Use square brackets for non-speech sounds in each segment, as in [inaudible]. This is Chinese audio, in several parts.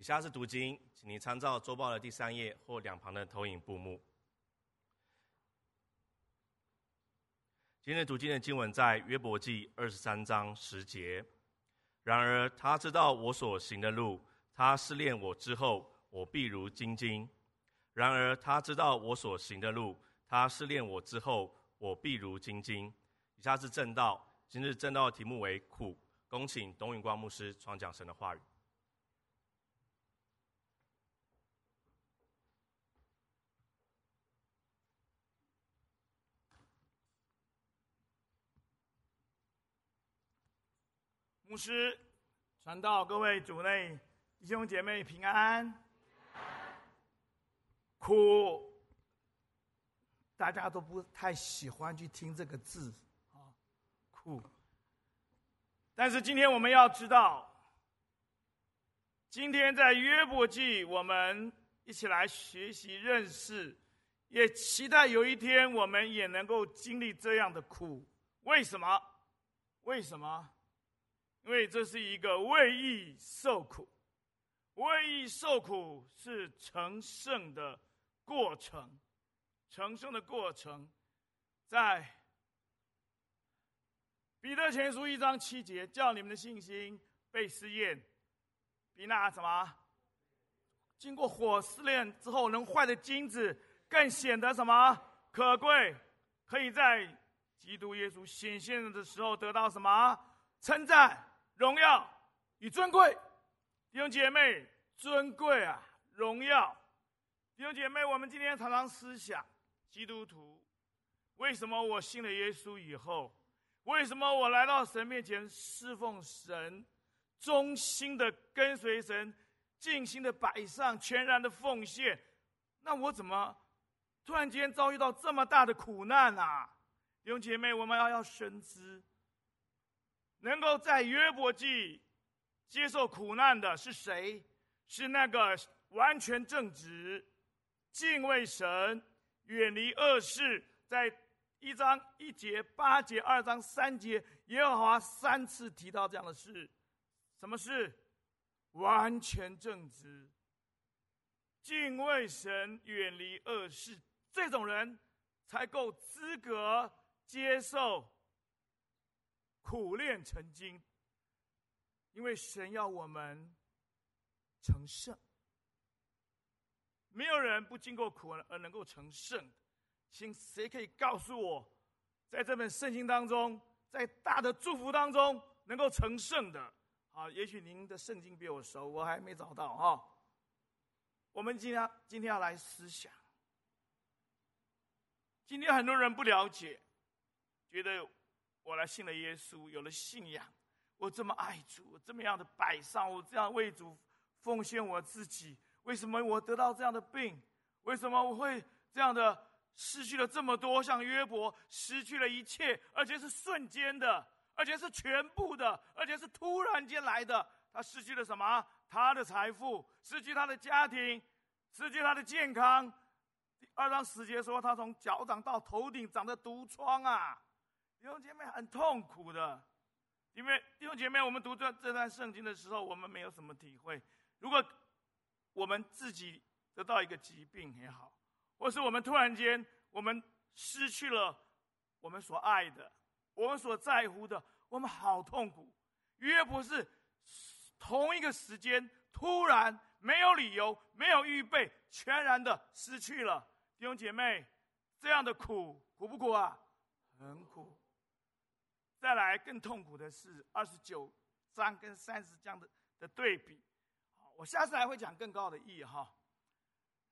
以下是读经，请您参照周报的第三页或两旁的投影布幕。今天读经的经文在约伯记二十三章十节。然而他知道我所行的路，他试炼我之后，我必如金金。然而他知道我所行的路，他试炼我之后，我必如金金。以下是正道，今日正道的题目为苦。恭请董永光牧师传讲神的话语。牧师传道，各位主内弟兄姐妹平安。苦，大家都不太喜欢去听这个字啊，苦。但是今天我们要知道，今天在约伯记，我们一起来学习认识，也期待有一天我们也能够经历这样的苦。为什么？为什么？因为这是一个为义受苦，为义受苦是成圣的过程，成圣的过程，在彼得前书一章七节，叫你们的信心被试验，比那什么，经过火试炼之后能坏的金子，更显得什么可贵，可以在基督耶稣显现的时候得到什么称赞。荣耀与尊贵，弟兄姐妹，尊贵啊，荣耀，弟兄姐妹，我们今天常常思想，基督徒，为什么我信了耶稣以后，为什么我来到神面前侍奉神，忠心的跟随神，尽心的摆上，全然的奉献，那我怎么突然间遭遇到这么大的苦难啊？弟兄姐妹，我们要要深知。能够在约伯记接受苦难的是谁？是那个完全正直、敬畏神、远离恶事，在一章一节、八节、二章三节，耶和华三次提到这样的事。什么事？完全正直、敬畏神、远离恶事，这种人才够资格接受。苦练成精，因为神要我们成圣。没有人不经过苦而能够成圣。请谁可以告诉我，在这本圣经当中，在大的祝福当中能够成圣的？啊，也许您的圣经比我熟，我还没找到哈。我们今天今天要来思想。今天很多人不了解，觉得。我来信了耶稣，有了信仰，我这么爱主，我这么样的摆上，我这样为主奉献我自己。为什么我得到这样的病？为什么我会这样的失去了这么多？像约伯失去了一切，而且是瞬间的，而且是全部的，而且是突然间来的。他失去了什么？他的财富，失去他的家庭，失去他的健康。第二章十节说，他从脚掌到头顶长着毒疮啊。弟兄姐妹很痛苦的，因为弟兄姐妹，我们读这这段圣经的时候，我们没有什么体会。如果我们自己得到一个疾病也好，或是我们突然间我们失去了我们所爱的、我们所在乎的，我们好痛苦。约伯是同一个时间突然没有理由、没有预备，全然的失去了。弟兄姐妹，这样的苦苦不苦啊？很苦。再来更痛苦的是二十九章跟三十章的的对比，我下次还会讲更高的意义哈。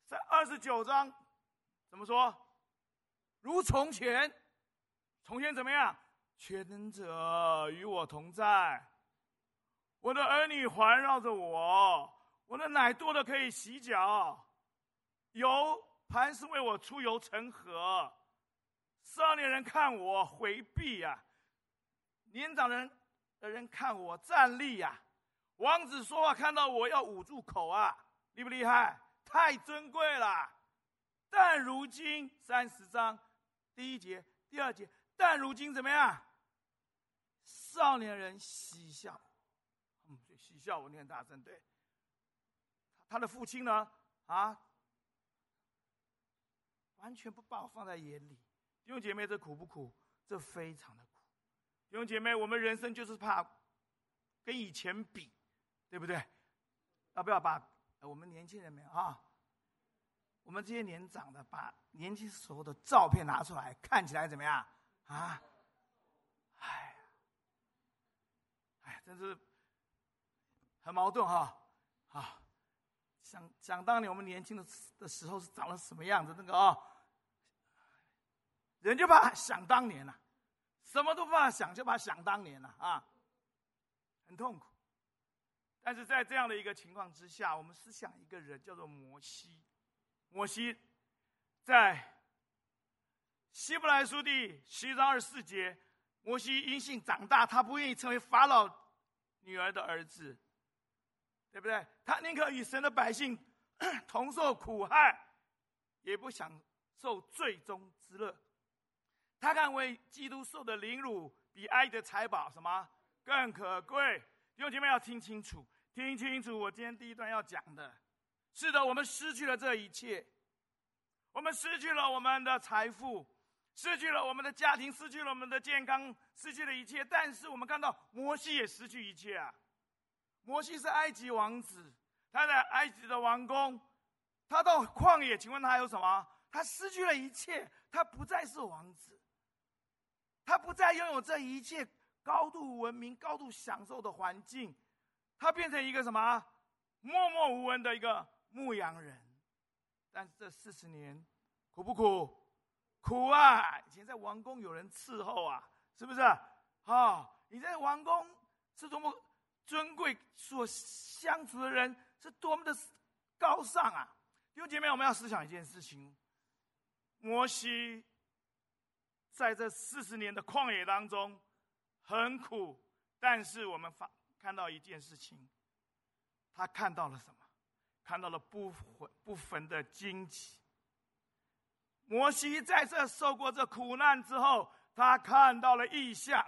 在二十九章怎么说？如从前，从前怎么样？全能者与我同在，我的儿女环绕着我，我的奶多的可以洗脚，油磐石为我出油成河。少年人看我回避呀、啊。年长人的人看我站立呀、啊，王子说话看到我要捂住口啊，厉不厉害？太尊贵了。但如今三十章第一节、第二节，但如今怎么样？少年人嬉笑，嗯，嬉笑，我念大声对。他的父亲呢，啊，完全不把我放在眼里。弟兄姐妹，这苦不苦？这非常的。弟兄姐妹，我们人生就是怕跟以前比，对不对？要不要把我们年轻人们啊，我们这些年长的，把年轻时候的照片拿出来，看起来怎么样啊？哎，哎，真是很矛盾哈！啊，想想当年我们年轻的的时候是长了什么样子？那个啊、人就怕想当年呐、啊。什么都不怕想，就怕想当年了啊，很痛苦。但是在这样的一个情况之下，我们思想一个人叫做摩西。摩西在希伯来书第十一章二十四节，摩西因信长大，他不愿意成为法老女儿的儿子，对不对？他宁可与神的百姓 [coughs] 同受苦害，也不享受最终之乐。他看为基督受的凌辱，比埃及的财宝什么更可贵？弟兄姐妹要听清楚，听清楚！我今天第一段要讲的，是的，我们失去了这一切，我们失去了我们的财富，失去了我们的家庭，失去了我们的健康，失去了一切。但是我们看到摩西也失去一切啊！摩西是埃及王子，他在埃及的王宫，他到旷野，请问他有什么？他失去了一切，他不再是王子。他不再拥有这一切高度文明、高度享受的环境，他变成一个什么默默无闻的一个牧羊人。但是这四十年苦不苦？苦啊！以前在王宫有人伺候啊，是不是？啊、你在王宫是多么尊贵，所相处的人是多么的高尚啊！弟兄姐妹，我们要思想一件事情：摩西。在这四十年的旷野当中，很苦，但是我们发看到一件事情，他看到了什么？看到了不分不焚的荆棘。摩西在这受过这苦难之后，他看到了异象，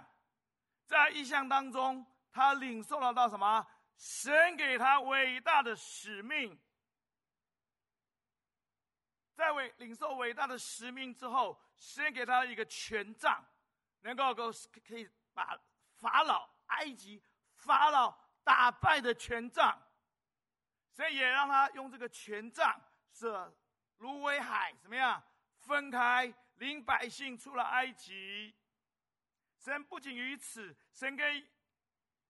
在异象当中，他领受了到什么？神给他伟大的使命。在伟领受伟大的使命之后，先给他一个权杖，能够够可以把法老埃及法老打败的权杖，所以也让他用这个权杖，是芦苇海怎么样分开，领百姓出了埃及。神不仅于此，神可以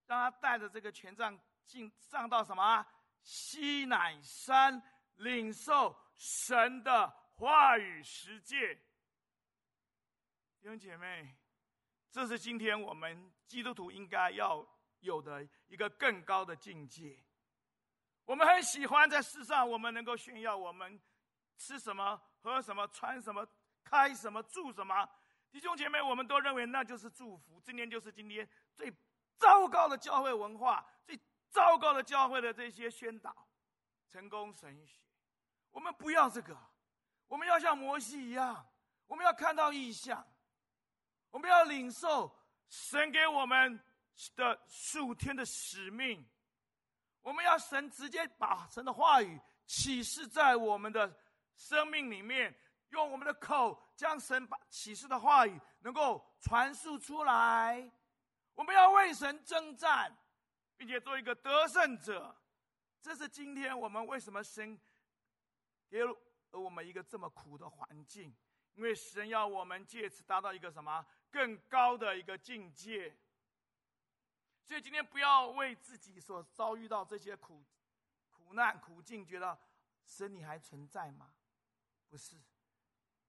让他带着这个权杖进上到什么西乃山领受。神的话语实践，弟兄姐妹，这是今天我们基督徒应该要有的一个更高的境界。我们很喜欢在世上，我们能够炫耀我们吃什么、喝什么、穿什么、开什么、住什么。弟兄姐妹，我们都认为那就是祝福。今天就是今天最糟糕的教会文化，最糟糕的教会的这些宣导，成功神学。我们不要这个，我们要像摩西一样，我们要看到异象，我们要领受神给我们的数天的使命，我们要神直接把神的话语启示在我们的生命里面，用我们的口将神把启示的话语能够传述出来。我们要为神征战，并且做一个得胜者。这是今天我们为什么神。给了我们一个这么苦的环境，因为神要我们借此达到一个什么更高的一个境界。所以今天不要为自己所遭遇到这些苦、苦难、苦境，觉得神你还存在吗？不是，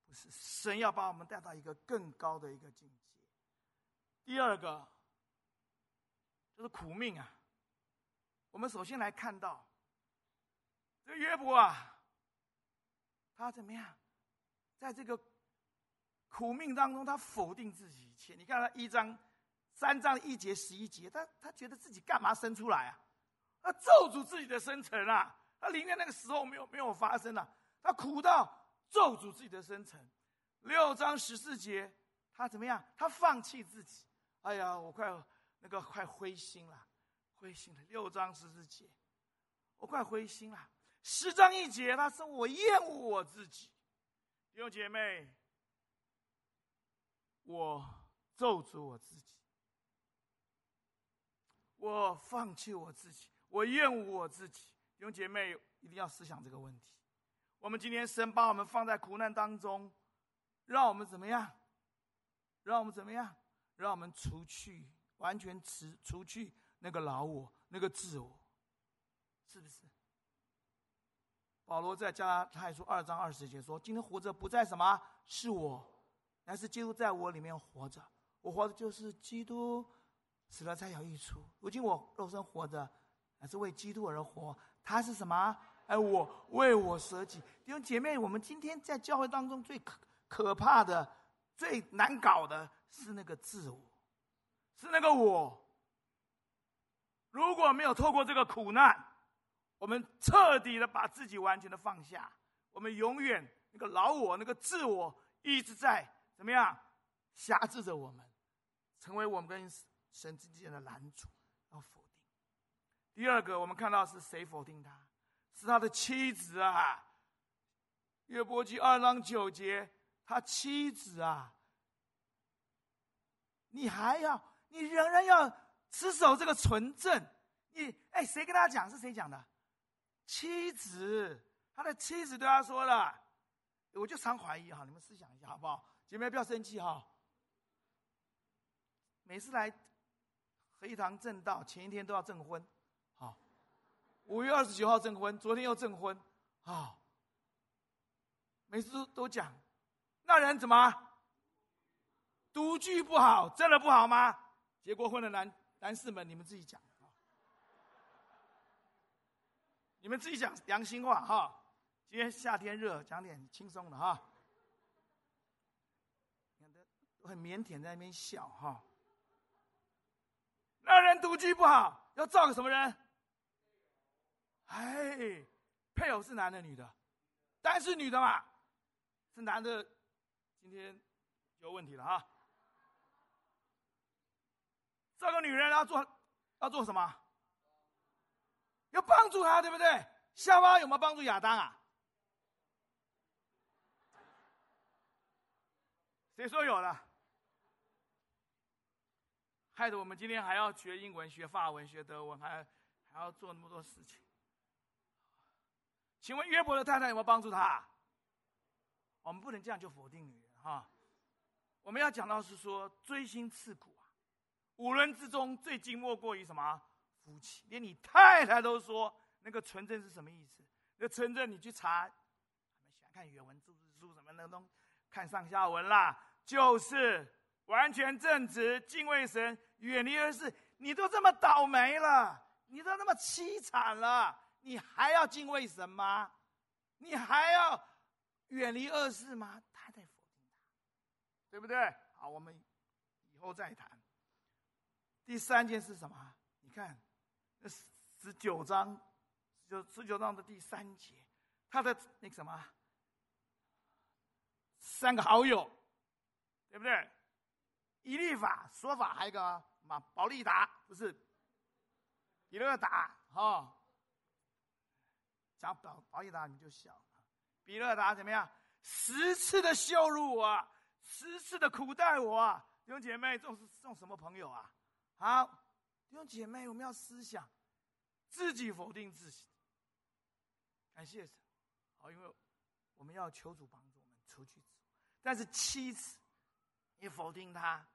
不是，神要把我们带到一个更高的一个境界。第二个就是苦命啊。我们首先来看到这约伯啊。他怎么样？在这个苦命当中，他否定自己一切。你看他一章、三章一节、十一节，他他觉得自己干嘛生出来啊？他咒诅自己的生辰啊！他宁愿那个时候没有没有发生啊！他苦到咒诅自己的生辰。六章十四节，他怎么样？他放弃自己。哎呀，我快那个快灰心了，灰心了。六章十四节，我快灰心了。十章一节，他说：“我厌恶我自己。”弟兄姐妹，我咒诅我自己，我放弃我自己，我厌恶我自己。弟兄姐妹，一定要思想这个问题。我们今天神把我们放在苦难当中，让我们怎么样？让我们怎么样？让我们除去，完全除除去那个老我，那个自我，是不是？保罗在加拉太书二章二十节说：“今天活着不再什么是我，乃是基督在我里面活着。我活的就是基督，死了才有益处。如今我肉身活着，乃是为基督而活。他是什么？哎，我为我舍己。弟兄姐妹，我们今天在教会当中最可可怕的、最难搞的是那个自我，是那个我。如果没有透过这个苦难，我们彻底的把自己完全的放下，我们永远那个老我、那个自我一直在怎么样辖制着我们，成为我们跟神之间的拦阻，要否定。第二个，我们看到是谁否定他？是他的妻子啊。约伯记二章九节，他妻子啊，你还要，你仍然要持守这个纯正。你哎，谁跟他讲？是谁讲的？妻子，他的妻子对他说了，我就常怀疑哈，你们思想一下好不好？姐妹不要生气哈。每次来合一堂证道，前一天都要证婚，好，五月二十九号证婚，昨天又证婚，啊，每次都都讲，那人怎么独居不好，真的不好吗？结过婚的男男士们，你们自己讲。你们自己讲良心话哈，今天夏天热，讲点轻松的哈。很腼腆在那边笑哈。那人独居不好，要造个什么人？哎，配偶是男的女的？当然是女的嘛。是男的，今天有问题了哈。这个女人要做要做什么？要帮助他，对不对？夏娃有没有帮助亚当啊？谁说有了？害得我们今天还要学英文、学法文、学德文，还还要做那么多事情。请问约伯的太太有没有帮助他？我们不能这样就否定女人哈。我们要讲到是说，锥心刺骨啊，五伦之中最近莫过于什么？夫妻，连你太太都说那个纯正是什么意思？那纯正你去查，他们喜欢看原文、注释书什么那东，看上下文啦，就是完全正直、敬畏神、远离恶事。你都这么倒霉了，你都那么凄惨了，你还要敬畏神吗？你还要远离恶事吗？他在否定他，对不对？好，我们以后再谈。第三件是什么？你看。十九章，就十九章的第三节，他的那个什么，三个好友，对不对？以利法说法，还有一个什么保利达，不是？比勒达哈，讲保保利达你就笑，比勒达怎么样？十次的羞辱我，十次的苦待我，弟兄姐妹，这种是这种什么朋友啊？好。弟兄姐妹，我们要思想，自己否定自己。感谢神，好，因为我们要求主帮助我们出去。但是妻子你否定他，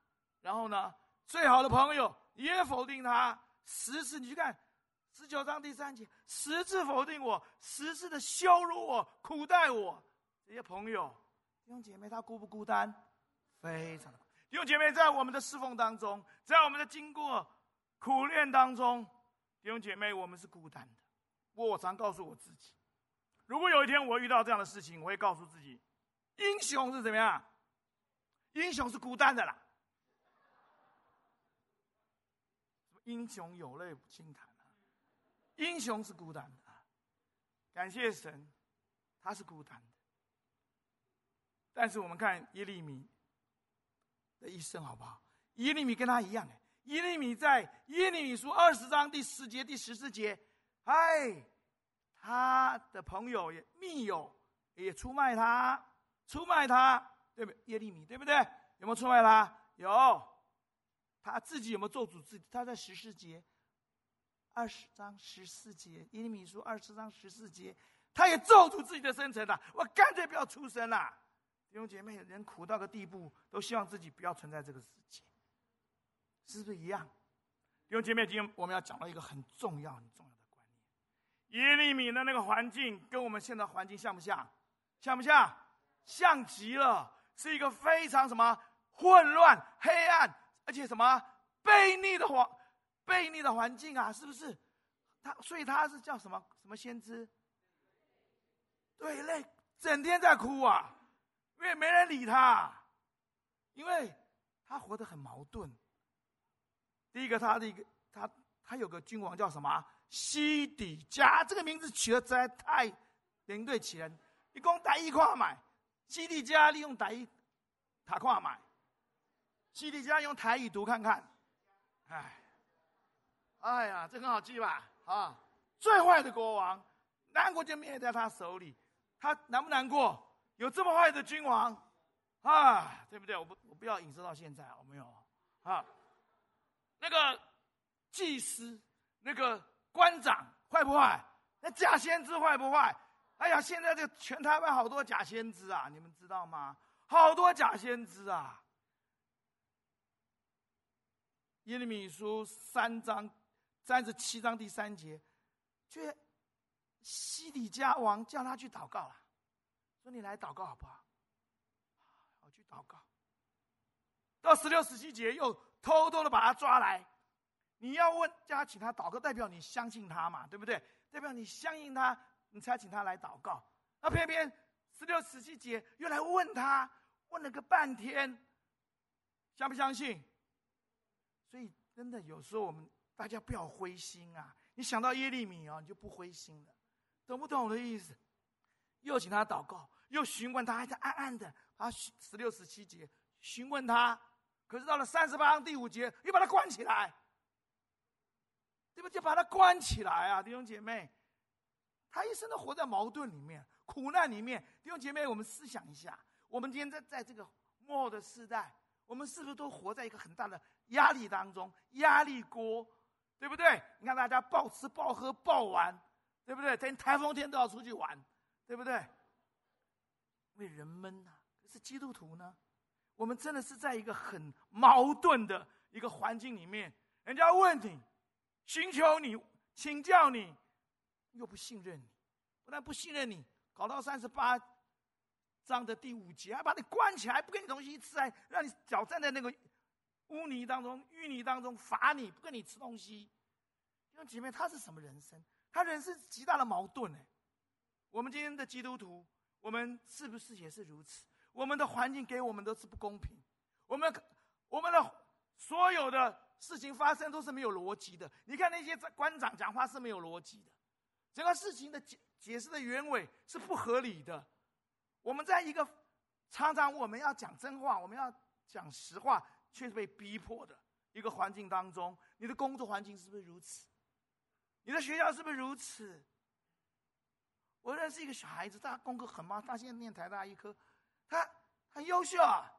然后呢，最好的朋友也否定他，十次你去看十九章第三节，十次否定我，十次的羞辱我、苦待我，这些朋友，弟兄姐妹，他孤不孤单？非常的。弟兄姐妹，在我们的侍奉当中，在我们的经过。苦练当中，弟兄姐妹，我们是孤单的。我常告诉我自己，如果有一天我遇到这样的事情，我会告诉自己，英雄是怎么样？英雄是孤单的啦。英雄有泪不轻弹啊，英雄是孤单的啊。感谢神，他是孤单的。但是我们看耶利米的一生好不好？耶利米跟他一样哎。耶利米在耶利米书二十章第十节、第十四节，哎，他的朋友也密友也出卖他，出卖他，对不对？耶利米，对不对？有没有出卖他？有。他自己有没有做主自己？他在十四节，二十章十四节，耶利米书二十章十四节，他也做主自己的生辰了。我干脆不要出生了。弟兄姐妹，人苦到个地步，都希望自己不要存在这个世界，是不是一样？弟兄姐妹，今天我们要讲到一个很重要、很重要的观念：耶利米的那个环境跟我们现在环境像不像？像不像？像极了，是一个非常什么混乱、黑暗，而且什么悖逆的环、悖逆的环境啊？是不是？他所以他是叫什么？什么先知？对泪，整天在哭啊。因为没人理他，因为他活得很矛盾。第一个，他的一个他他有个君王叫什么？西底家，这个名字取得实在太连对起来。一共打一块买，西底家利用打一塔块买，西底家用台语读看看。哎，哎呀，这很好记吧？啊，最坏的国王，南国就灭在他手里，他难不难过？有这么坏的君王，啊，对不对？我不，我不要影射到现在，我没有，啊，那个祭司，那个官长坏不坏？那假先知坏不坏？哎呀，现在这全台湾好多假先知啊，你们知道吗？好多假先知啊！耶利米书三章三十七章第三节，却西底家王叫他去祷告了。说你来祷告好不好？我去祷告。到十六、十七节又偷偷的把他抓来。你要问叫他请他祷告，代表你相信他嘛，对不对？代表你相信他，你才请他来祷告。那偏偏十六、十七节又来问他，问了个半天，相不相信？所以真的有时候我们大家不要灰心啊！你想到耶利米哦，你就不灰心了，懂不懂我的意思？又请他祷告。又询问他，还在暗暗的啊，十六、十七节询问他，可是到了三十八章第五节，又把他关起来，对不对？就把他关起来啊，弟兄姐妹，他一生都活在矛盾里面、苦难里面。弟兄姐妹，我们思想一下，我们今天在在这个末后的时代，我们是不是都活在一个很大的压力当中？压力锅，对不对？你看大家暴吃暴喝暴玩，对不对？连台风天都要出去玩，对不对？为人闷呐、可是基督徒呢？我们真的是在一个很矛盾的一个环境里面。人家问你，寻求你，请教你，又不信任你，不但不信任你，搞到三十八章的第五节，还把你关起来，不给你东西吃，还让你脚站在那个污泥当中、淤泥当中，罚你不给你吃东西。弟兄姐妹，他是什么人生？他人生极大的矛盾呢。我们今天的基督徒。我们是不是也是如此？我们的环境给我们都是不公平，我们我们的所有的事情发生都是没有逻辑的。你看那些官长讲话是没有逻辑的，整个事情的解解释的原委是不合理的。我们在一个常常我们要讲真话，我们要讲实话，却是被逼迫的一个环境当中。你的工作环境是不是如此？你的学校是不是如此？我认识一个小孩子，他功课很棒，他现在念台大医科，他很优秀啊。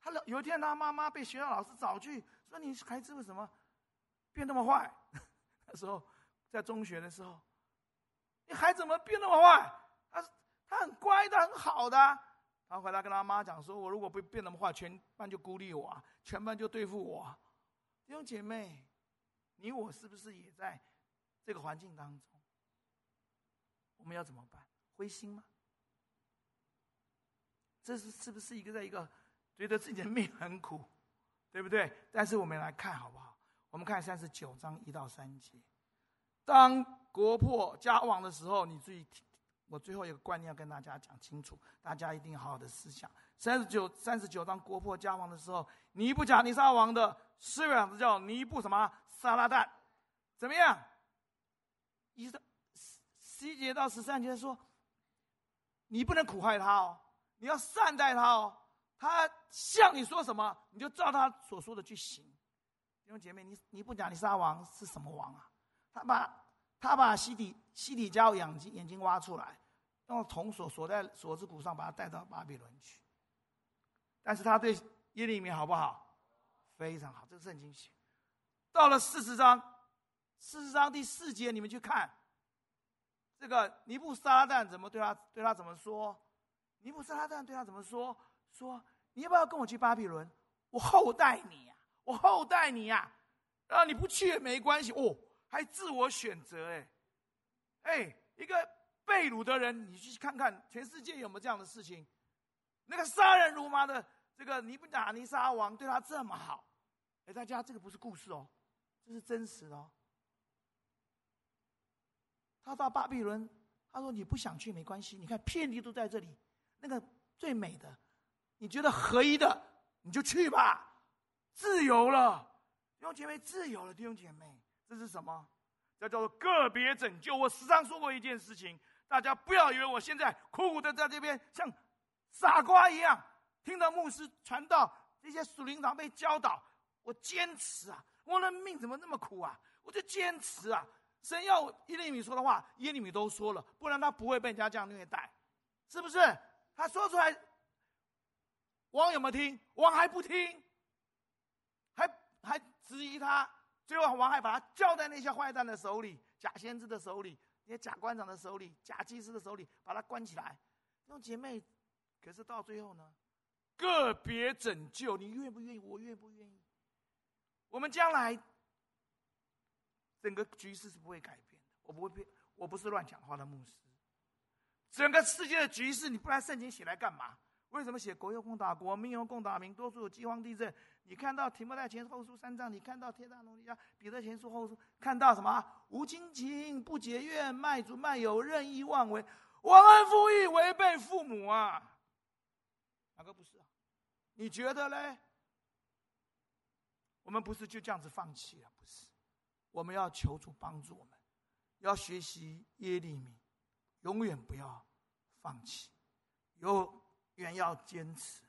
他有一天，他妈妈被学校老师找去，说：“你孩子为什么变那么坏？” [laughs] 那时候在中学的时候，你孩子怎么变那么坏？他他很乖的，很好的。然后回来跟他妈讲说：“我如果不变那么坏，全班就孤立我，全班就对付我。”弟兄姐妹，你我是不是也在这个环境当中？我们要怎么办？灰心吗？这是是不是一个在一个觉得自己的命很苦，对不对？但是我们来看好不好？我们看三十九章一到三节。当国破家亡的时候，你注意听，我最后一个观念要跟大家讲清楚，大家一定好好的思想。三十九三十九章国破家亡的时候，尼布甲尼撒王的师长子叫尼布什么撒拉旦，怎么样？一到十一节到十三节说：“你不能苦害他哦，你要善待他哦。他向你说什么，你就照他所说的去行。弟兄姐妹，你尼布甲尼撒王是什么王啊？他把他把西底西底家眼睛眼睛挖出来，用铜锁锁在锁子骨上，把他带到巴比伦去。但是他对耶利米好不好？非常好，这个圣经写。到了四十章，四十章第四节，你们去看，这个尼布撒拉旦怎么对他对他怎么说？尼布撒拉旦对他怎么说？说你要不要跟我去巴比伦？我厚待你呀、我厚待你呀、啊，啊你不去也没关系哦，还自我选择哎，哎一个被掳的人，你去看看全世界有没有这样的事情？那个杀人如麻的这个尼布甲尼撒王对他这么好，哎大家这个不是故事哦。这是真实的哦。他到巴比伦，他说：“你不想去没关系，你看遍地都在这里，那个最美的，你觉得合一的，你就去吧，自由了，弟兄姐妹，自由了，弟兄姐妹，这是什么？这叫做个别拯救。我时常说过一件事情，大家不要以为我现在苦苦的在这边像傻瓜一样，听到牧师传道，这些属灵长辈教导，我坚持啊。”我的命怎么那么苦啊？我就坚持啊！神要耶利米说的话，耶利米都说了，不然他不会被人家这样虐待，是不是？他说出来，王有没有听？王还不听，还还质疑他。最后王还把他交在那些坏蛋的手里，假先知的手里，那些假官长的手里，假祭司的手里，把他关起来。弟兄姐妹，可是到最后呢？个别拯救，你愿不愿意？我愿不愿意？我们将来整个局势是不会改变的。我不会变，我不是乱讲话的牧师。整个世界的局势，你不然圣经写来干嘛？为什么写国有共打国，民有共打民，多数有饥荒地震？你看到提摩太前书后书三章，你看到天大龙尼迦彼得前书后书，看到什么？无亲情，不结怨，卖主卖友，任意妄为，忘恩负义，违背父母啊！哪个不是啊？你觉得嘞？我们不是就这样子放弃了，不是，我们要求主帮助我们，要学习耶利米，永远不要放弃，永远要坚持，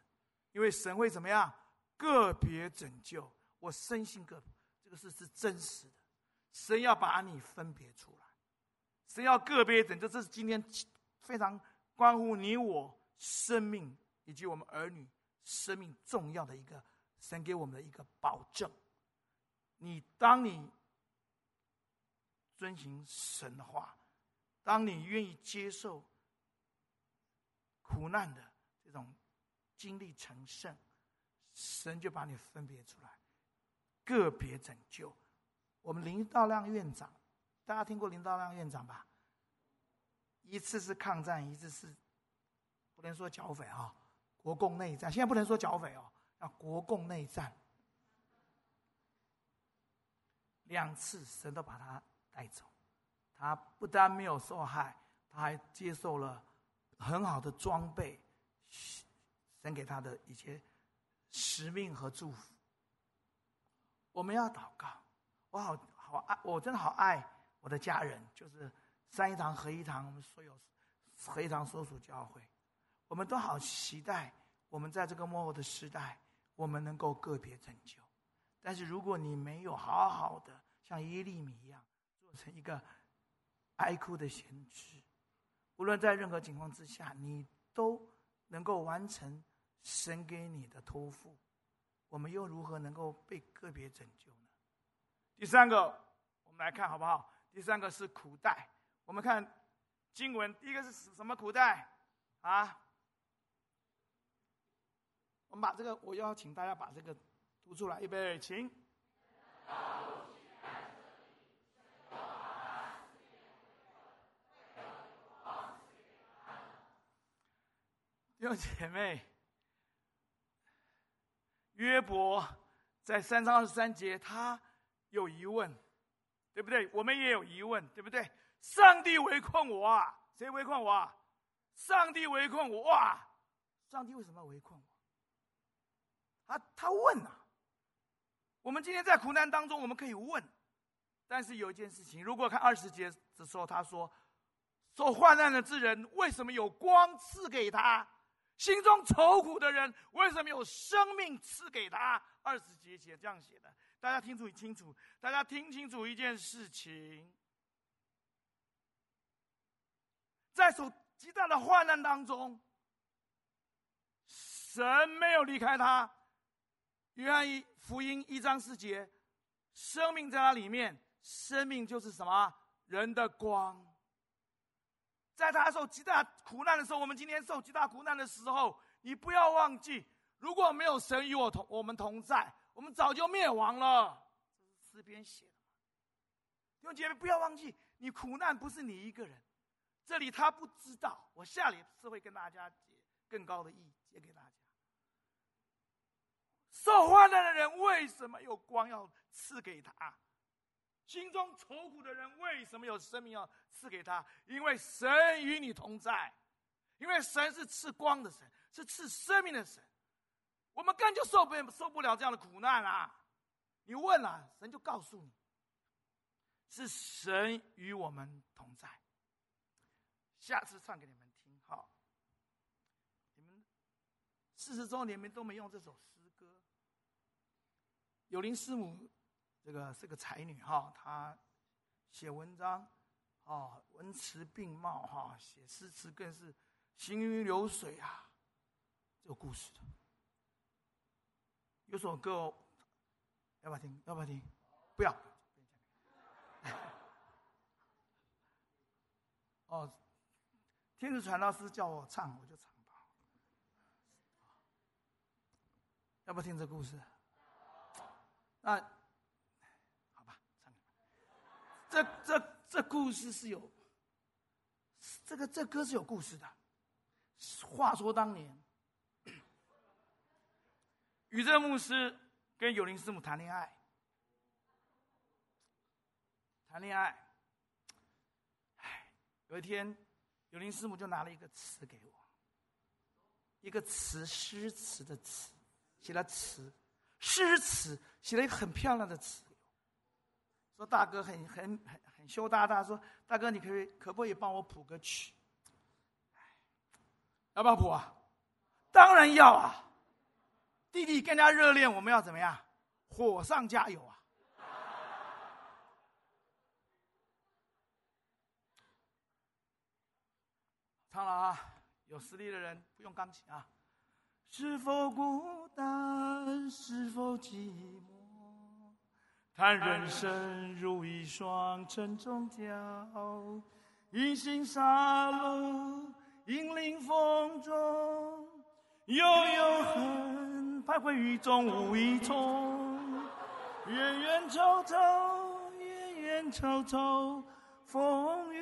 因为神会怎么样？个别拯救，我深信个这个事是真实的，神要把你分别出来，神要个别拯救，这是今天非常关乎你我生命以及我们儿女生命重要的一个。神给我们的一个保证：你当你遵行神的话，当你愿意接受苦难的这种经历成圣，神就把你分别出来，个别拯救。我们林道亮院长，大家听过林道亮院长吧？一次是抗战，一次是不能说剿匪啊，国共内战。现在不能说剿匪哦。要国共内战，两次神都把他带走，他不但没有受害，他还接受了很好的装备，神给他的一些使命和祝福。我们要祷告，我好好爱，我真的好爱我的家人，就是三一堂、合一堂，我们所有合一堂所属教会，我们都好期待我们在这个末后的时代。我们能够个别拯救，但是如果你没有好好的像耶利米一样做成一个哀哭的先知，无论在任何情况之下，你都能够完成神给你的托付，我们又如何能够被个别拯救呢？第三个，我们来看好不好？第三个是苦待。我们看经文，第一个是什么苦待啊？我们把这个，我邀请大家把这个读出来，预备，请。弟兄姐妹，约伯在三章二十三节，他有疑问，对不对？我们也有疑问，对不对？上帝围困我啊！谁围困我啊？上帝围困我哇！上帝为什么要围困我？他他问啊，我们今天在苦难当中，我们可以问，但是有一件事情，如果看二十节的时候，他说，受患难的之人为什么有光赐给他？心中愁苦的人为什么有生命赐给他？二十节写这样写的，大家听楚清楚，大家听清楚一件事情，在受极大的患难当中，神没有离开他。约翰一福音一章四节，生命在他里面，生命就是什么？人的光。在他受极大苦难的时候，我们今天受极大苦难的时候，你不要忘记，如果没有神与我同我们同在，我们早就灭亡了。这是诗篇写的。弟兄姐妹，不要忘记，你苦难不是你一个人。这里他不知道，我下里是会跟大家解更高的意义，解给大家。受患难的人为什么有光要赐给他？心中愁苦的人为什么有生命要赐给他？因为神与你同在，因为神是赐光的神，是赐生命的神。我们根本就受不受不了这样的苦难啊！你问了，神就告诉你，是神与我们同在。下次唱给你们听，好。你们四十周年，你们都没用这首诗歌。有灵师母。这个是个才女哈，她写文章，啊，文词并茂哈，写诗词更是行云流水啊，有故事的。有首歌，要不要听？要不要听？不要。[laughs] 哦，天主传道师叫我唱，我就唱吧。要不要听这故事？那。这这这故事是有，这个这歌是有故事的。话说当年，宇正牧师跟有林师母谈恋爱，谈恋爱。有一天，有林师母就拿了一个词给我，一个词诗词的词，写了词，诗词写了一个很漂亮的词。说大哥很很很很羞答答，说大哥，你可以可不可以帮我谱个曲？要不要谱啊？当然要啊！弟弟更加热恋，我们要怎么样？火上加油啊！唱了啊！有实力的人不用钢琴啊。是否孤单？是否寂寞？叹人生如一双沉重鉸，银杏沙路，银铃风中，悠悠恨，徘徊雨中无一踪。冤冤仇仇，冤冤仇仇，风雨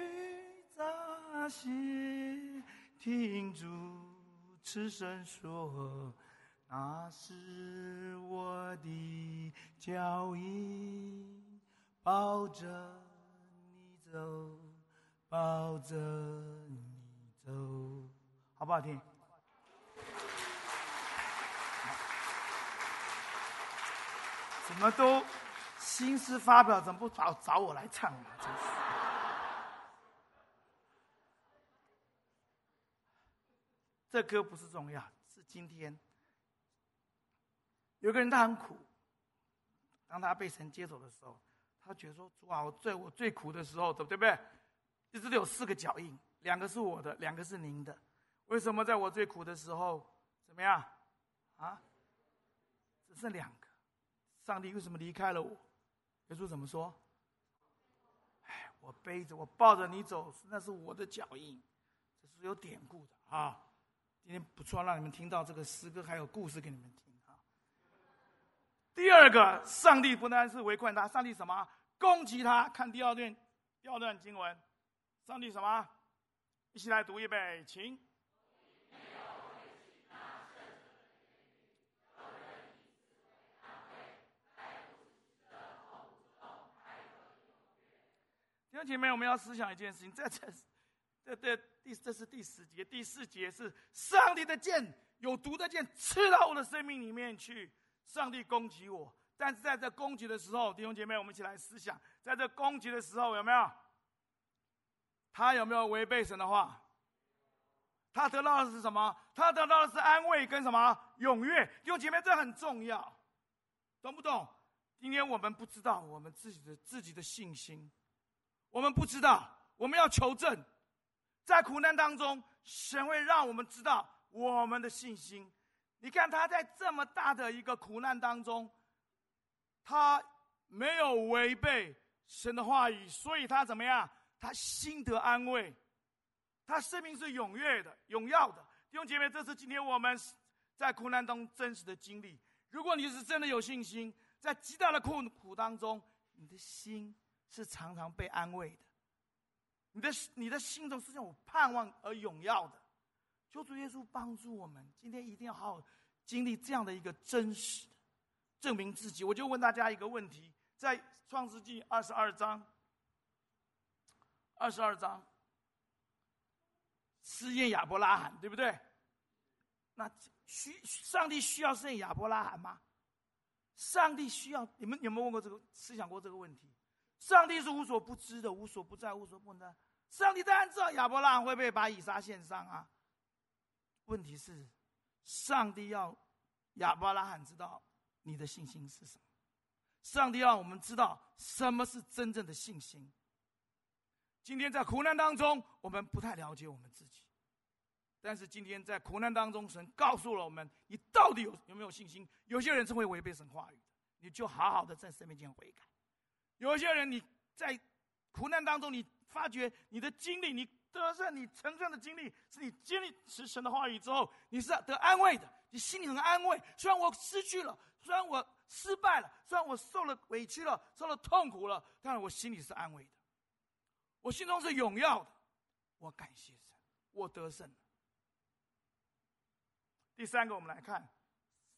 乍泄，停住此声说。那是我的脚印，抱着你走，抱着你走，好不好听？怎么都新诗发表，怎么不找找我来唱呢？真是。这歌不是重要，是今天。有个人他很苦，当他被神接走的时候，他觉得说：“主啊，我最我最苦的时候，对不对？一直都有四个脚印，两个是我的，两个是您的。为什么在我最苦的时候，怎么样？啊？只剩两个，上帝为什么离开了我？耶稣怎么说？哎，我背着我抱着你走，那是我的脚印，这是有典故的啊。今天不错，让你们听到这个诗歌，还有故事给你们听。”第二个，上帝不单是围困他，上帝什么？攻击他。看第二段，第二段经文，上帝什么？一起来读一遍，请。弟兄姐妹，我们要思想一件事情，这这这这第这是第十节，第四节是上帝的剑，有毒的剑刺到我的生命里面去。上帝攻击我，但是在这攻击的时候，弟兄姐妹，我们一起来思想，在这攻击的时候有没有？他有没有违背神的话？他得到的是什么？他得到的是安慰跟什么？踊跃。弟兄姐妹，这很重要，懂不懂？今天我们不知道我们自己的自己的信心，我们不知道，我们要求证。在苦难当中，神会让我们知道我们的信心。你看他在这么大的一个苦难当中，他没有违背神的话语，所以他怎么样？他心得安慰，他生命是踊跃的、荣耀的。弟兄姐妹，这是今天我们在苦难中真实的经历。如果你是真的有信心，在极大的困苦当中，你的心是常常被安慰的。你的你的心中是有盼望而荣耀的。求主耶稣帮助我们，今天一定要好好经历这样的一个真实证明自己。我就问大家一个问题：在创世纪二十二章，二十二章试验亚伯拉罕，对不对？那需上帝需要试验亚伯拉罕吗？上帝需要你们有没有问过这个思想过这个问题？上帝是无所不知的，无所不在，无所不能。上帝当然知道亚伯拉罕会不会把以撒献上啊？问题是，上帝要亚伯拉罕知道你的信心是什么。上帝让我们知道什么是真正的信心。今天在苦难当中，我们不太了解我们自己，但是今天在苦难当中，神告诉了我们：你到底有有没有信心？有些人是会违背神话语的，你就好好的在神面前悔改；有些人你在苦难当中，你发觉你的经历，你。得胜，你成圣的经历是你经历持神的话语之后，你是得安慰的，你心里很安慰。虽然我失去了，虽然我失败了，虽然我受了委屈了，受了痛苦了，但是我心里是安慰的，我心中是荣耀的。我感谢神，我得胜。第三个，我们来看，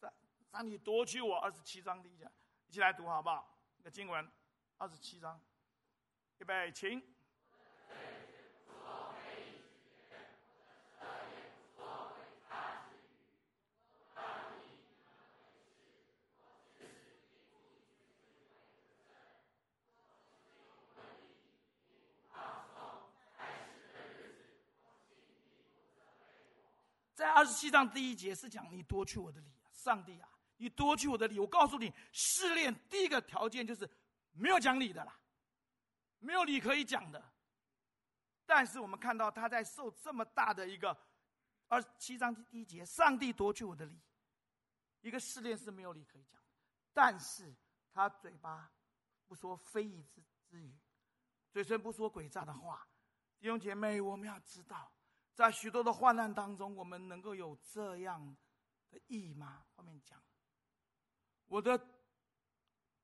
上上帝夺取我二十七章第一节，一起来读好不好？那经文，二十七章，预备，请。在二十七章第一节是讲你夺去我的理，上帝啊，你夺去我的理。我告诉你，试炼第一个条件就是没有讲理的啦，没有理可以讲的。但是我们看到他在受这么大的一个二十七章第一节，上帝夺去我的理，一个试炼是没有理可以讲的。但是他嘴巴不说非议之之语，嘴唇不说诡诈的话。弟兄姐妹，我们要知道。在许多的患难当中，我们能够有这样的义吗？后面讲，我的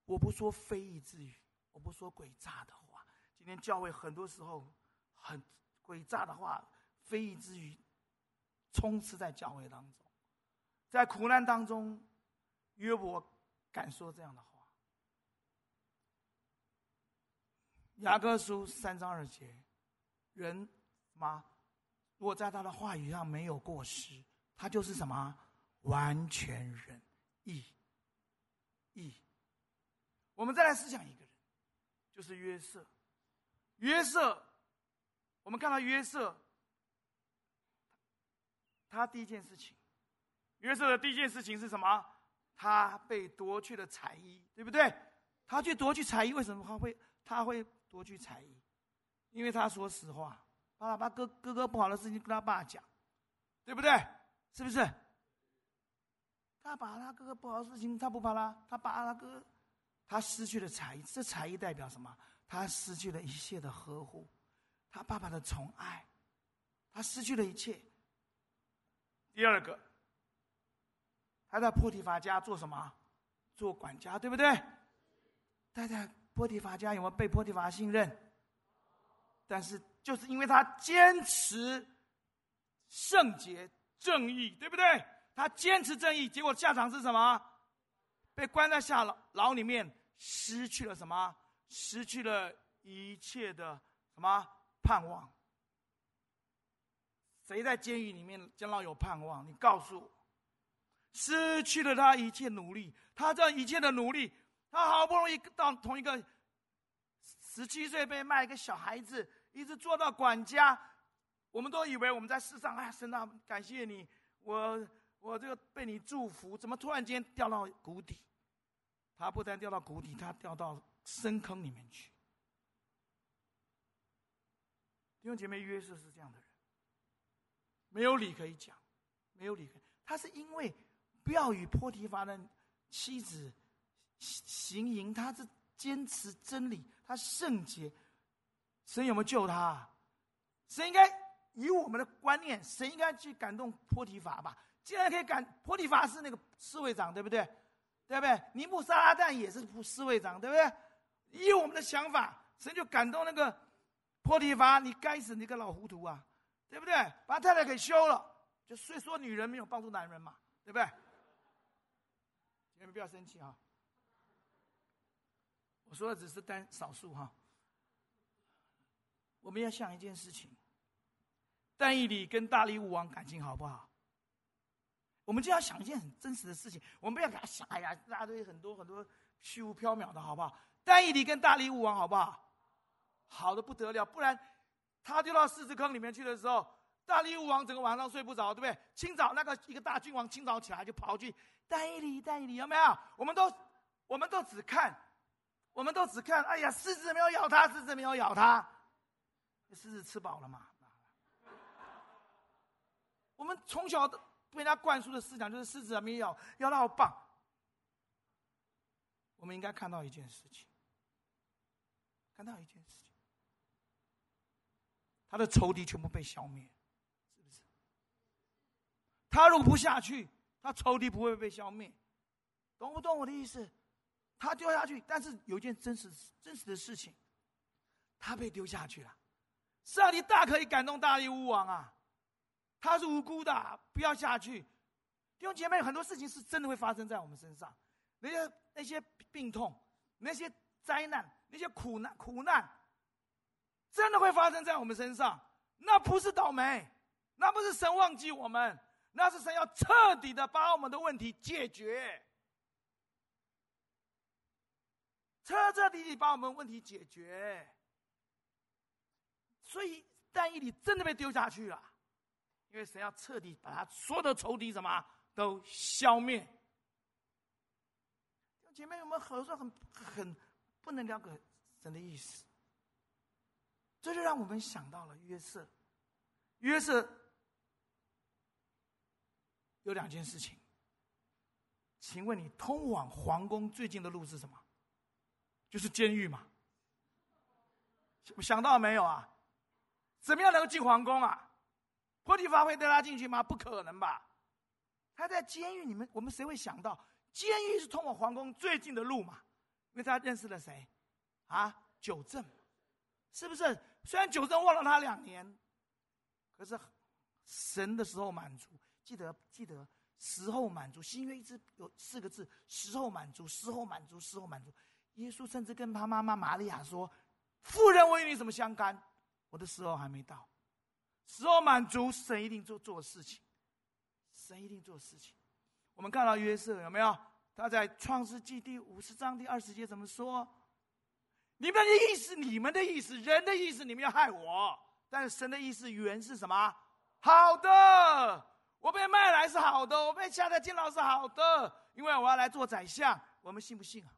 我不说非义之语，我不说诡诈的话。今天教会很多时候很诡诈的话、非义之语充斥在教会当中，在苦难当中，约伯敢说这样的话。雅各书三章二节，人吗？如果在他的话语上没有过失，他就是什么？完全人，义，义。我们再来思想一个人，就是约瑟。约瑟，我们看到约瑟，他第一件事情，约瑟的第一件事情是什么？他被夺去了彩衣，对不对？他去夺去彩衣，为什么他会他会夺去彩衣？因为他说实话。他把哥哥哥不好的事情跟他爸讲，对不对？是不是？他把他哥哥不好的事情，他不怕他，他把他哥，他失去了才艺，这才艺代表什么？他失去了一切的呵护，他爸爸的宠爱，他失去了一切。第二个，他在波提法家做什么？做管家，对不对？他在波提法家有没有被波提法信任？但是。就是因为他坚持圣洁正义，对不对？他坚持正义，结果下场是什么？被关在下牢牢里面，失去了什么？失去了一切的什么盼望？谁在监狱里面将来有盼望？你告诉我，失去了他一切努力，他这一切的努力，他好不容易到同一个十七岁被卖一个小孩子。一直做到管家，我们都以为我们在世上，哎，神啊，感谢你，我我这个被你祝福，怎么突然间掉到谷底？他不但掉到谷底，他掉到深坑里面去。弟兄姐妹，约瑟是这样的人，没有理可以讲，没有理。他是因为不要与波提乏的妻子行淫，他是坚持真理，他圣洁。神有没有救他？神应该以我们的观念，神应该去感动波提法吧？既然可以感，波提法是那个侍卫长，对不对？对不对？尼布撒拉旦也是侍卫长，对不对？以我们的想法，神就感动那个波提法，你该死，你个老糊涂啊！对不对？把太太给休了，就虽说女人没有帮助男人嘛，对不对？你们不要生气啊，我说的只是单少数哈。我们要想一件事情：但以理跟大力武王感情好不好？我们就要想一件很真实的事情，我们不要给他想，哎呀，一大堆很多很多虚无缥缈的，好不好？但以理跟大力武王好不好？好的不得了，不然。他丢到狮子坑里面去的时候，大力武王整个晚上睡不着，对不对？清早那个一个大君王清早起来就跑去，但以理，但以理有没有？我们都，我们都只看，我们都只看。哎呀，狮子没有咬他，狮子没有咬他，狮子吃饱了嘛？[laughs] 我们从小被他灌输的思想就是狮子没有咬，咬得好棒。我们应该看到一件事情，看到一件事情。他的仇敌全部被消灭，是不是？他如果不下去，他仇敌不会被消灭，懂不懂我的意思？他丢下去，但是有一件真实真实的事情，他被丢下去了。上帝大可以感动大利乌王啊，他是无辜的，不要下去。弟兄姐妹，很多事情是真的会发生在我们身上，那些那些病痛，那些灾难，那些苦难苦难。真的会发生在我们身上，那不是倒霉，那不是神忘记我们，那是神要彻底的把我们的问题解决，彻彻底底把我们问题解决。所以但以理真的被丢下去了，因为神要彻底把他所有的仇敌什么都消灭。姐妹，我们有时候很很不能了解神的意思。这就让我们想到了约瑟。约瑟有两件事情，请问你通往皇宫最近的路是什么？就是监狱嘛。想到没有啊？怎么样能够进皇宫啊？波提乏会带他进去吗？不可能吧？他在监狱里面，我们谁会想到监狱是通往皇宫最近的路嘛？因为他认识了谁？啊，九正。是不是？虽然九正忘了他两年，可是神的时候满足，记得记得时候满足。新约一直有四个字：时候满足，时候满足，时候满足。耶稣甚至跟他妈妈玛利亚说：“妇人，我与你什么相干？我的时候还没到。”时候满足，神一定做做事情，神一定做事情。我们看到约瑟有没有？他在创世纪第五十章第二十节怎么说？你们的意思，你们的意思，人的意思，你们要害我。但是神的意思原是什么？好的，我被卖来是好的，我被下在监牢是好的，因为我要来做宰相。我们信不信啊？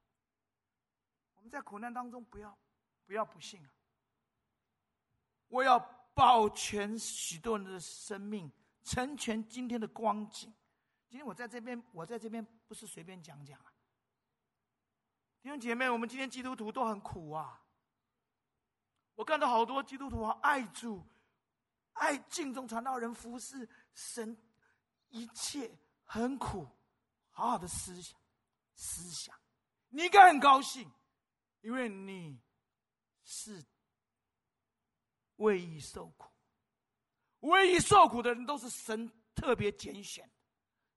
我们在苦难当中不要，不要不信啊！我要保全许多人的生命，成全今天的光景。今天我在这边，我在这边不是随便讲讲啊。弟兄姐妹，我们今天基督徒都很苦啊！我看到好多基督徒好爱主，爱敬重传道人，服侍神，一切很苦。好好的思想，思想，你应该很高兴，因为你是为义受苦。为义受苦的人都是神特别拣选，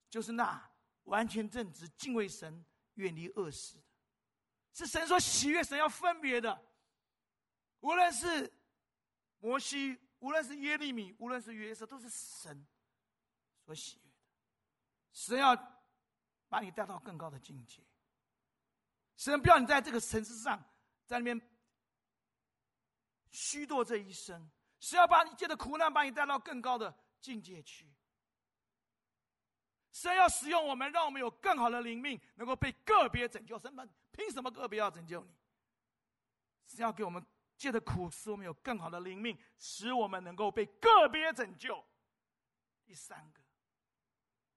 就是那完全正直、敬畏神、远离恶事的。是神说喜悦，神要分别的。无论是摩西，无论是耶利米，无论是约瑟，都是神所喜悦的。神要把你带到更高的境界。神不要你在这个城市上，在那边虚度这一生。神要把你借的苦难，把你带到更高的境界去。神要使用我们，让我们有更好的灵命，能够被个别拯救。神们。凭什么个别要拯救你？是要给我们借的苦，使我们有更好的灵命，使我们能够被个别拯救。第三个，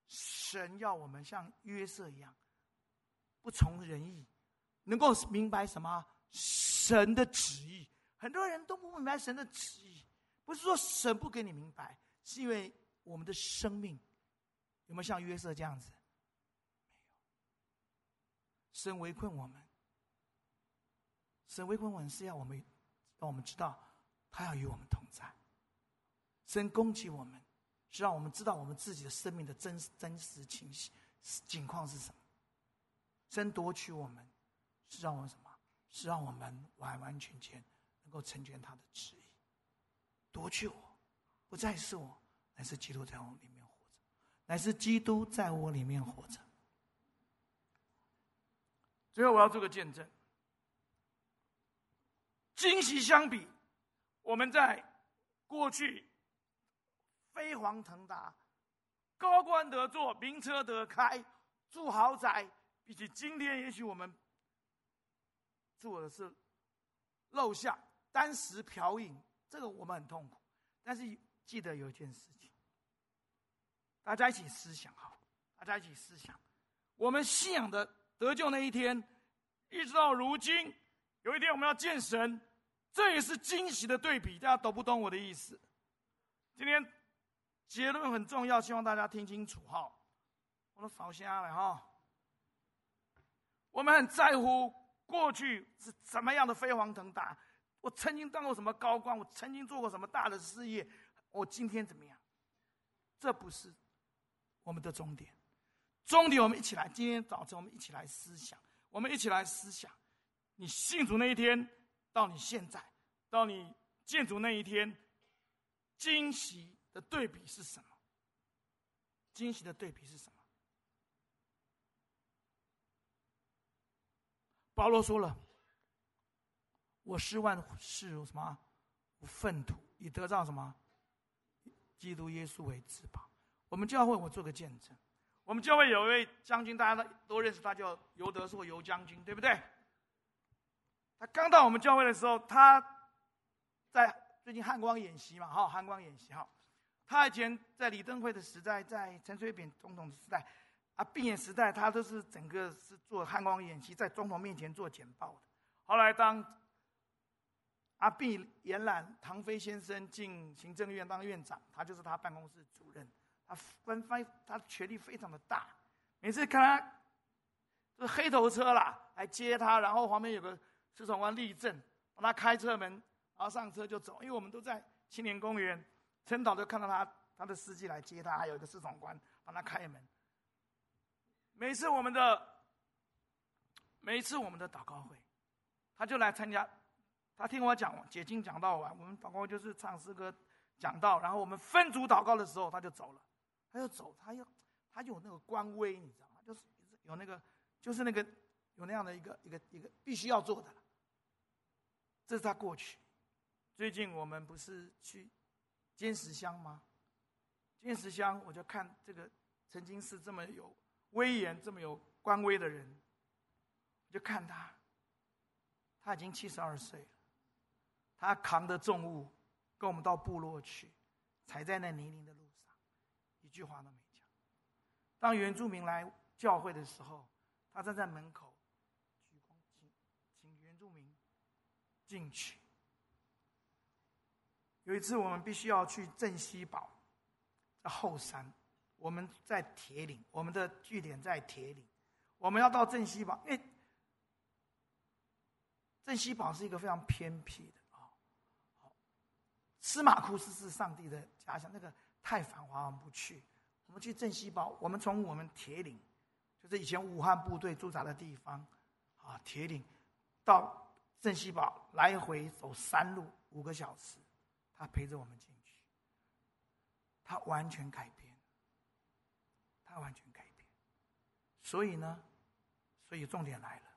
神要我们像约瑟一样，不从人意，能够明白什么？神的旨意。很多人都不明白神的旨意，不是说神不给你明白，是因为我们的生命有没有像约瑟这样子？没有。神围困我们，神围困我们是要我们让我们知道，他要与我们同在。神攻击我们，是让我们知道我们自己的生命的真实真实情形情况是什么。神夺取我们，是让我们什么？是让我们完完全全能够成全他的旨意。夺去我，不再是我，乃是基督在我里面活着，乃是基督在我里面活着。最后，我要做个见证。惊喜相比，我们在过去飞黄腾达、高官得坐、名车得开、住豪宅，比起今天，也许我们住的是陋巷、单食嫖饮，这个我们很痛苦。但是记得有一件事情，大家一起思想好，大家一起思想，我们信仰的。得救那一天，一直到如今，有一天我们要见神，这也是惊喜的对比。大家懂不懂我的意思？今天结论很重要，希望大家听清楚哈。我都扫下来哈。我们很在乎过去是怎么样的飞黄腾达，我曾经当过什么高官，我曾经做过什么大的事业，我今天怎么样？这不是我们的终点。终点，我们一起来。今天早晨，我们一起来思想。我们一起来思想，你信主那一天，到你现在，到你见主那一天，惊喜的对比是什么？惊喜的对比是什么？保罗说了：“我失万事如什么？粪土，以得到什么？基督耶稣为至宝。”我们教会，我做个见证。我们教会有一位将军，大家都认识，他叫尤德硕尤将军，对不对？他刚到我们教会的时候，他在最近汉光演习嘛，哈，汉光演习哈。他以前在李登辉的时代，在陈水扁总统的时代，啊，毕业时代，他都是整个是做汉光演习，在总统面前做简报的。后来当阿碧延揽唐飞先生进行政院当院长，他就是他办公室主任。他分分，他权力非常的大。每次看他，就是黑头车啦，来接他，然后旁边有个司长官立正，帮他开车门，然后上车就走。因为我们都在青年公园，陈导就看到他，他的司机来接他，还有一个司长官帮他开门。每次我们的，每次我们的祷告会，他就来参加。他听我讲解经讲道完，我们祷告就是唱诗歌讲道，然后我们分组祷告的时候，他就走了。他就走，他要，他有那个官威，你知道吗？就是有那个，就是那个，有那样的一个一个一个必须要做的。这是他过去。最近我们不是去尖石乡吗？尖石乡，我就看这个曾经是这么有威严、这么有官威的人，我就看他，他已经七十二岁了，他扛着重物跟我们到部落去，踩在那泥泞的路上。一句话都没讲。当原住民来教会的时候，他站在门口，鞠躬请请原住民进去。有一次，我们必须要去镇西堡的后山，我们在铁岭，我们的据点在铁岭，我们要到镇西堡，因为镇西堡是一个非常偏僻的。司马库斯是上帝的家乡，那个。太繁华，我们不去。我们去镇西堡，我们从我们铁岭，就是以前武汉部队驻扎的地方，啊，铁岭到镇西堡来回走山路五个小时，他陪着我们进去，他完全改变，他完全改变。所以呢，所以重点来了，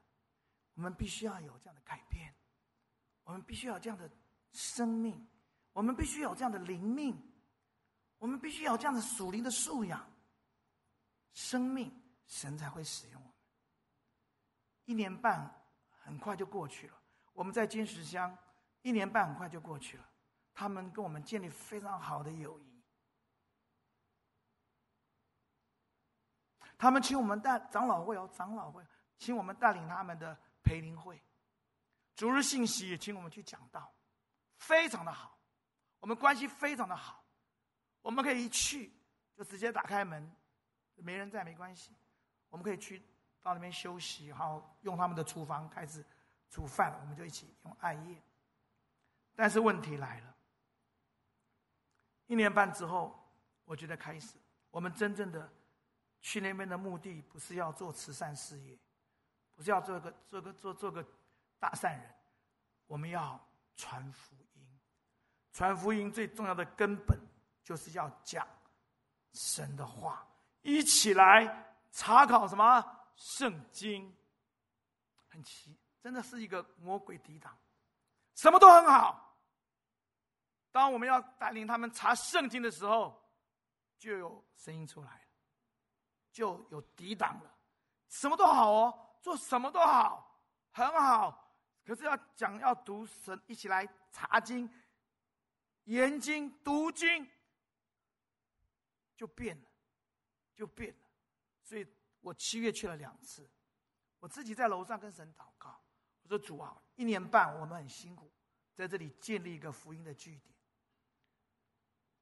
我们必须要有这样的改变，我们必须要有这样的生命，我们必须有这样的灵命。我们必须有这样的属灵的素养，生命神才会使用我们。一年半很快就过去了，我们在金石乡，一年半很快就过去了。他们跟我们建立非常好的友谊。他们请我们带长老会哦，长老会请我们带领他们的培灵会，主日信息也请我们去讲道，非常的好，我们关系非常的好，我们可以一去就直接打开门，没人在没关系，我们可以去到那边休息，然后用他们的厨房开始煮饭，我们就一起用艾叶。但是问题来了，一年半之后，我觉得开始，我们真正的去那边的目的，不是要做慈善事业，不是要做个做个做做个大善人，我们要传福音。传福音最重要的根本，就是要讲神的话，一起来查考什么圣经。很奇，真的是一个魔鬼抵挡，什么都很好。当我们要带领他们查圣经的时候，就有声音出来了，就有抵挡了。什么都好哦，做什么都好，很好。可是要讲要读神，一起来查经、研经、读经，就变了，就变了。所以我七月去了两次，我自己在楼上跟神祷告，我说主啊，一年半我们很辛苦，在这里建立一个福音的据点。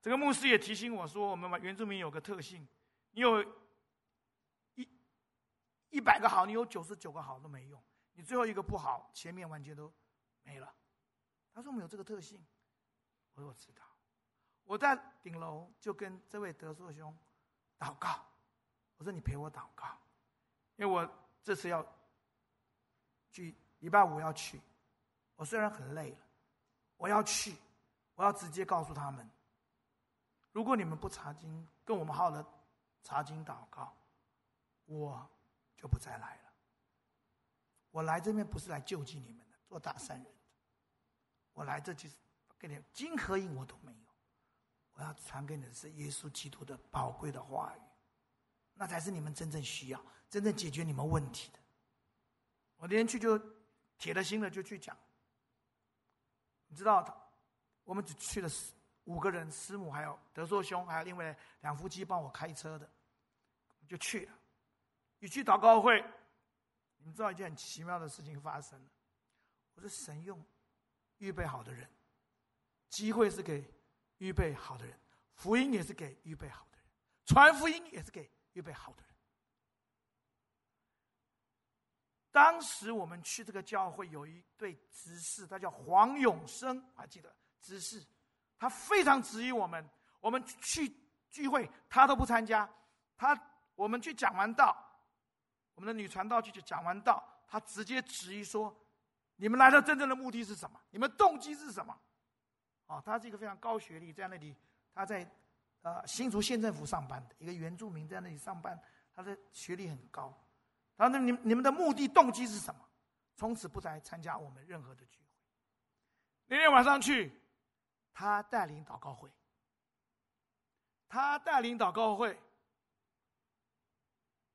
这个牧师也提醒我说：“我们原住民有个特性，你有一一百个好，你有九十九个好都没用，你最后一个不好，前面完全都没了。”他说：“我们有这个特性。”我说：“我知道。”我在顶楼就跟这位德硕兄祷告，我说：“你陪我祷告，因为我这次要去礼拜五要去，我虽然很累了，我要去，我要直接告诉他们。”如果你们不查经，跟我们好好的查经祷告，我就不再来了。我来这边不是来救济你们的，做大善人的。我来这就是跟你金和银我都没有，我要传给你的是耶稣基督的宝贵的话语，那才是你们真正需要、真正解决你们问题的。我那天去就铁了心了，就去讲。你知道，我们只去了十。五个人，师母还有德硕兄，还有另外两夫妻帮我开车的，就去了。一去祷告会，你们知道一件很奇妙的事情发生了。我说神用预备好的人，机会是给预备好的人，福音也是给预备好的人，传福音也是给预备好的人。当时我们去这个教会，有一对执事，他叫黄永生，还记得执事。他非常质疑我们，我们去聚会他都不参加，他我们去讲完道，我们的女传道去讲完道，他直接质疑说：“你们来的真正的目的是什么？你们动机是什么？”哦，他是一个非常高学历，在那里他在呃新竹县政府上班的一个原住民，在那里上班，他的学历很高。他说：“那你你们的目的动机是什么？”从此不再参加我们任何的聚会。那天晚上去。他带领祷告会，他带领祷告会，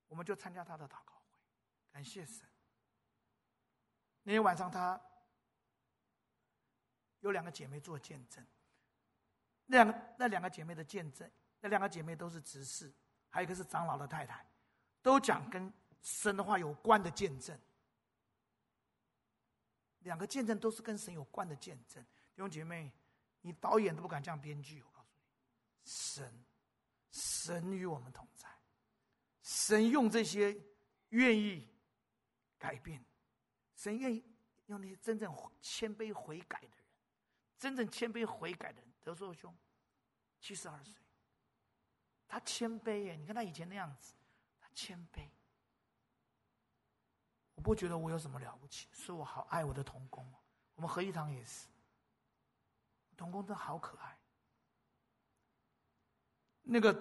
我们就参加他的祷告会，感谢神。那天晚上，他有两个姐妹做见证，那两个那两个姐妹的见证，那两个姐妹都是执事，还有一个是长老的太太，都讲跟神的话有关的见证。两个见证都是跟神有关的见证，弟兄姐妹。你导演都不敢这样编剧，我告诉你，神，神与我们同在，神用这些愿意改变，神愿意用那些真正谦卑悔改的人，真正谦卑悔改的人。德寿兄，七十二岁，他谦卑耶，你看他以前那样子，他谦卑。我不觉得我有什么了不起，所以我好爱我的童工，我们合一堂也是。童工真好可爱。那个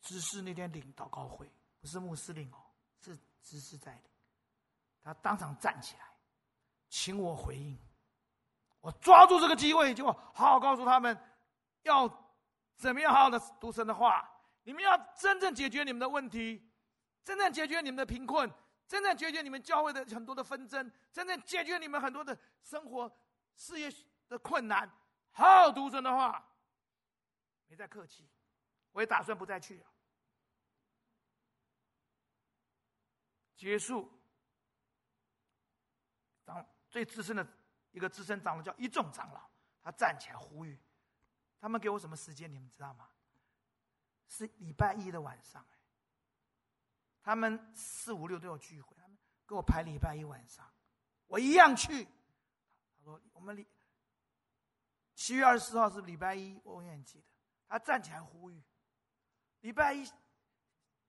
执事那天领祷告会，不是牧师领哦，是执事在领。他当场站起来，请我回应。我抓住这个机会，就好好告诉他们，要怎么样好好的读神的话。你们要真正解决你们的问题，真正解决你们的贫困，真正解决你们教会的很多的纷争，真正解决你们很多的生活事业的困难。好好读神的话，没再客气，我也打算不再去了。结束，当最资深的一个资深长老叫一众长老，他站起来呼吁，他们给我什么时间？你们知道吗？是礼拜一的晚上，他们四五六都有聚会，他们给我排礼拜一晚上，我一样去。他说：“我们礼七月二十四号是礼拜一，我永远记得。”他站起来呼吁，礼拜一，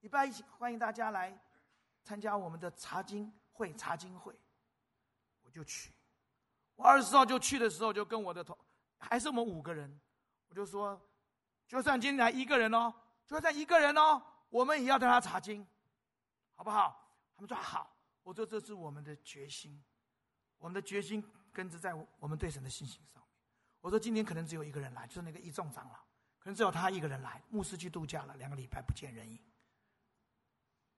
礼拜一欢迎大家来参加我们的查经会，查经会，我就去。我二十号就去的时候，就跟我的同，还是我们五个人，我就说，就算今天来一个人哦，就算一个人哦，我们也要带他查经，好不好？他们说好。我说这是我们的决心，我们的决心根植在我们对神的信心上面。我说今天可能只有一个人来，就是那个一众长老。可能只有他一个人来，牧师去度假了，两个礼拜不见人影。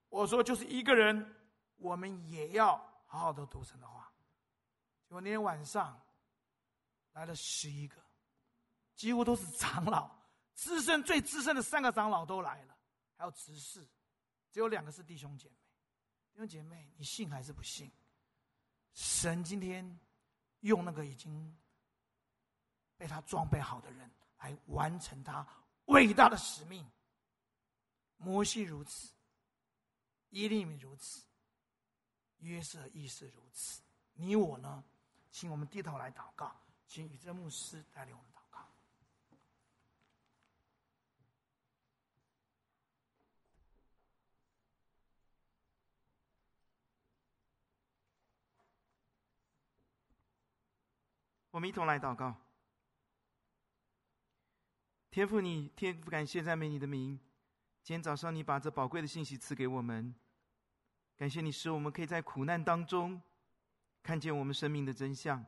我说就是一个人，我们也要好好的读神的话。结果那天晚上来了十一个，几乎都是长老，资深最资深的三个长老都来了，还有执事，只有两个是弟兄姐妹。弟兄姐妹，你信还是不信？神今天用那个已经被他装备好的人。来完成他伟大的使命。摩西如此，伊利米如此，约瑟亦是如此。你我呢？请我们低头来祷告，请宇正牧师带领我们祷告。我们一同来祷告。天父你，你天父感谢赞美你的名。今天早上，你把这宝贵的信息赐给我们，感谢你使我们可以在苦难当中看见我们生命的真相，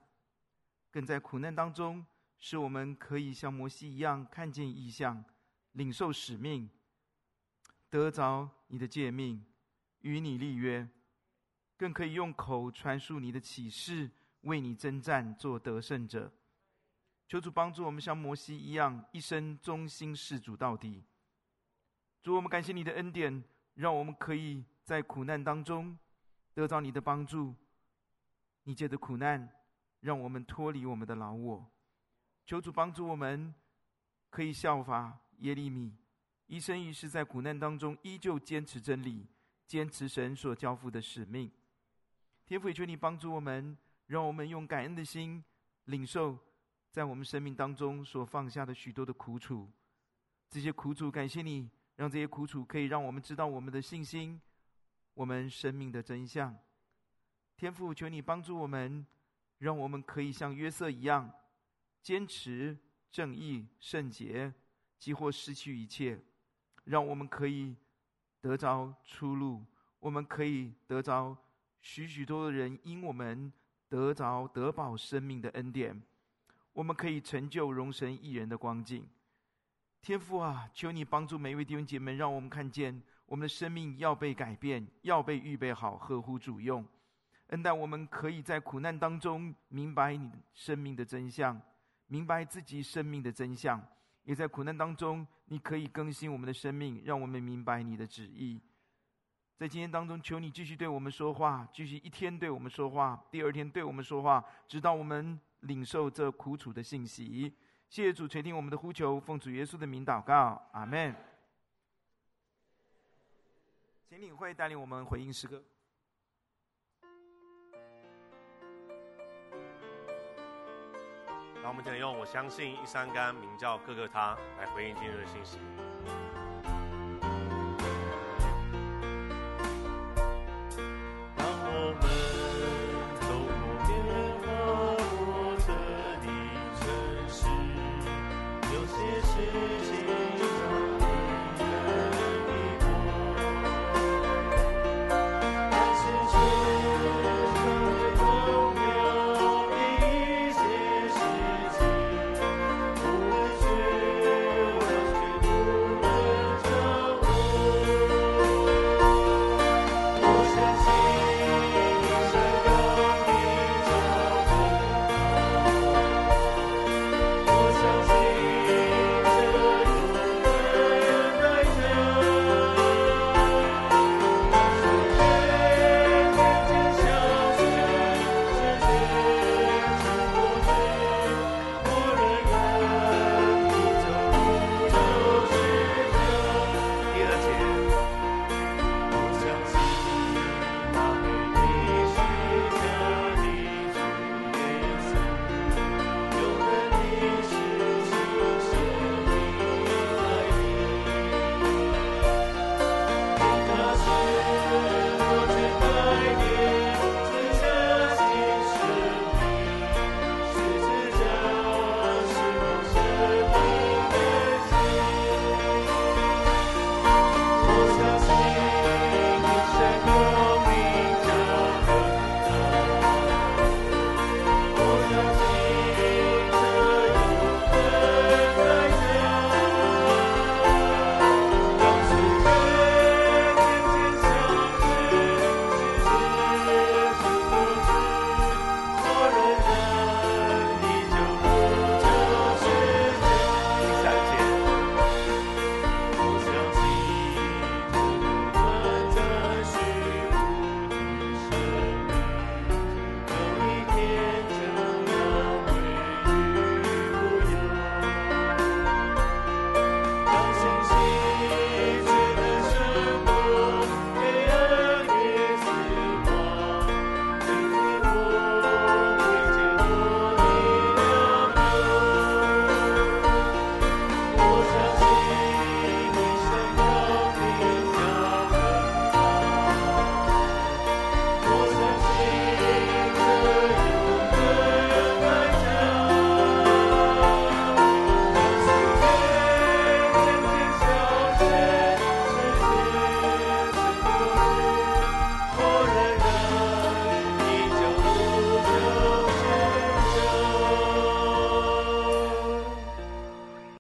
更在苦难当中使我们可以像摩西一样看见异象，领受使命，得着你的诫命，与你立约，更可以用口传述你的启示，为你征战，做得胜者。求主帮助我们，像摩西一样，一生忠心事主到底。主，我们感谢你的恩典，让我们可以在苦难当中得到你的帮助。你借着苦难，让我们脱离我们的老我。求主帮助我们，可以效法耶利米，一生一世在苦难当中依旧坚持真理，坚持神所交付的使命。天父，也求你帮助我们，让我们用感恩的心领受。在我们生命当中所放下的许多的苦楚，这些苦楚，感谢你让这些苦楚可以让我们知道我们的信心，我们生命的真相。天父，求你帮助我们，让我们可以像约瑟一样，坚持正义圣洁，即或失去一切，让我们可以得着出路，我们可以得着许许多多人因我们得着得保生命的恩典。我们可以成就荣神益人的光景，天父啊，求你帮助每一位弟兄姐妹，让我们看见我们的生命要被改变，要被预备好，合乎主用。恩待我们可以在苦难当中明白你生命的真相，明白自己生命的真相，也在苦难当中，你可以更新我们的生命，让我们明白你的旨意。在今天当中，求你继续对我们说话，继续一天对我们说话，第二天对我们说话，直到我们。领受这苦楚的信息，谢谢主垂听我们的呼求，奉主耶稣的名祷告，阿门。请领会带领我们回应诗歌。我们今天用我相信一三干名叫各各他来回应今日的信息。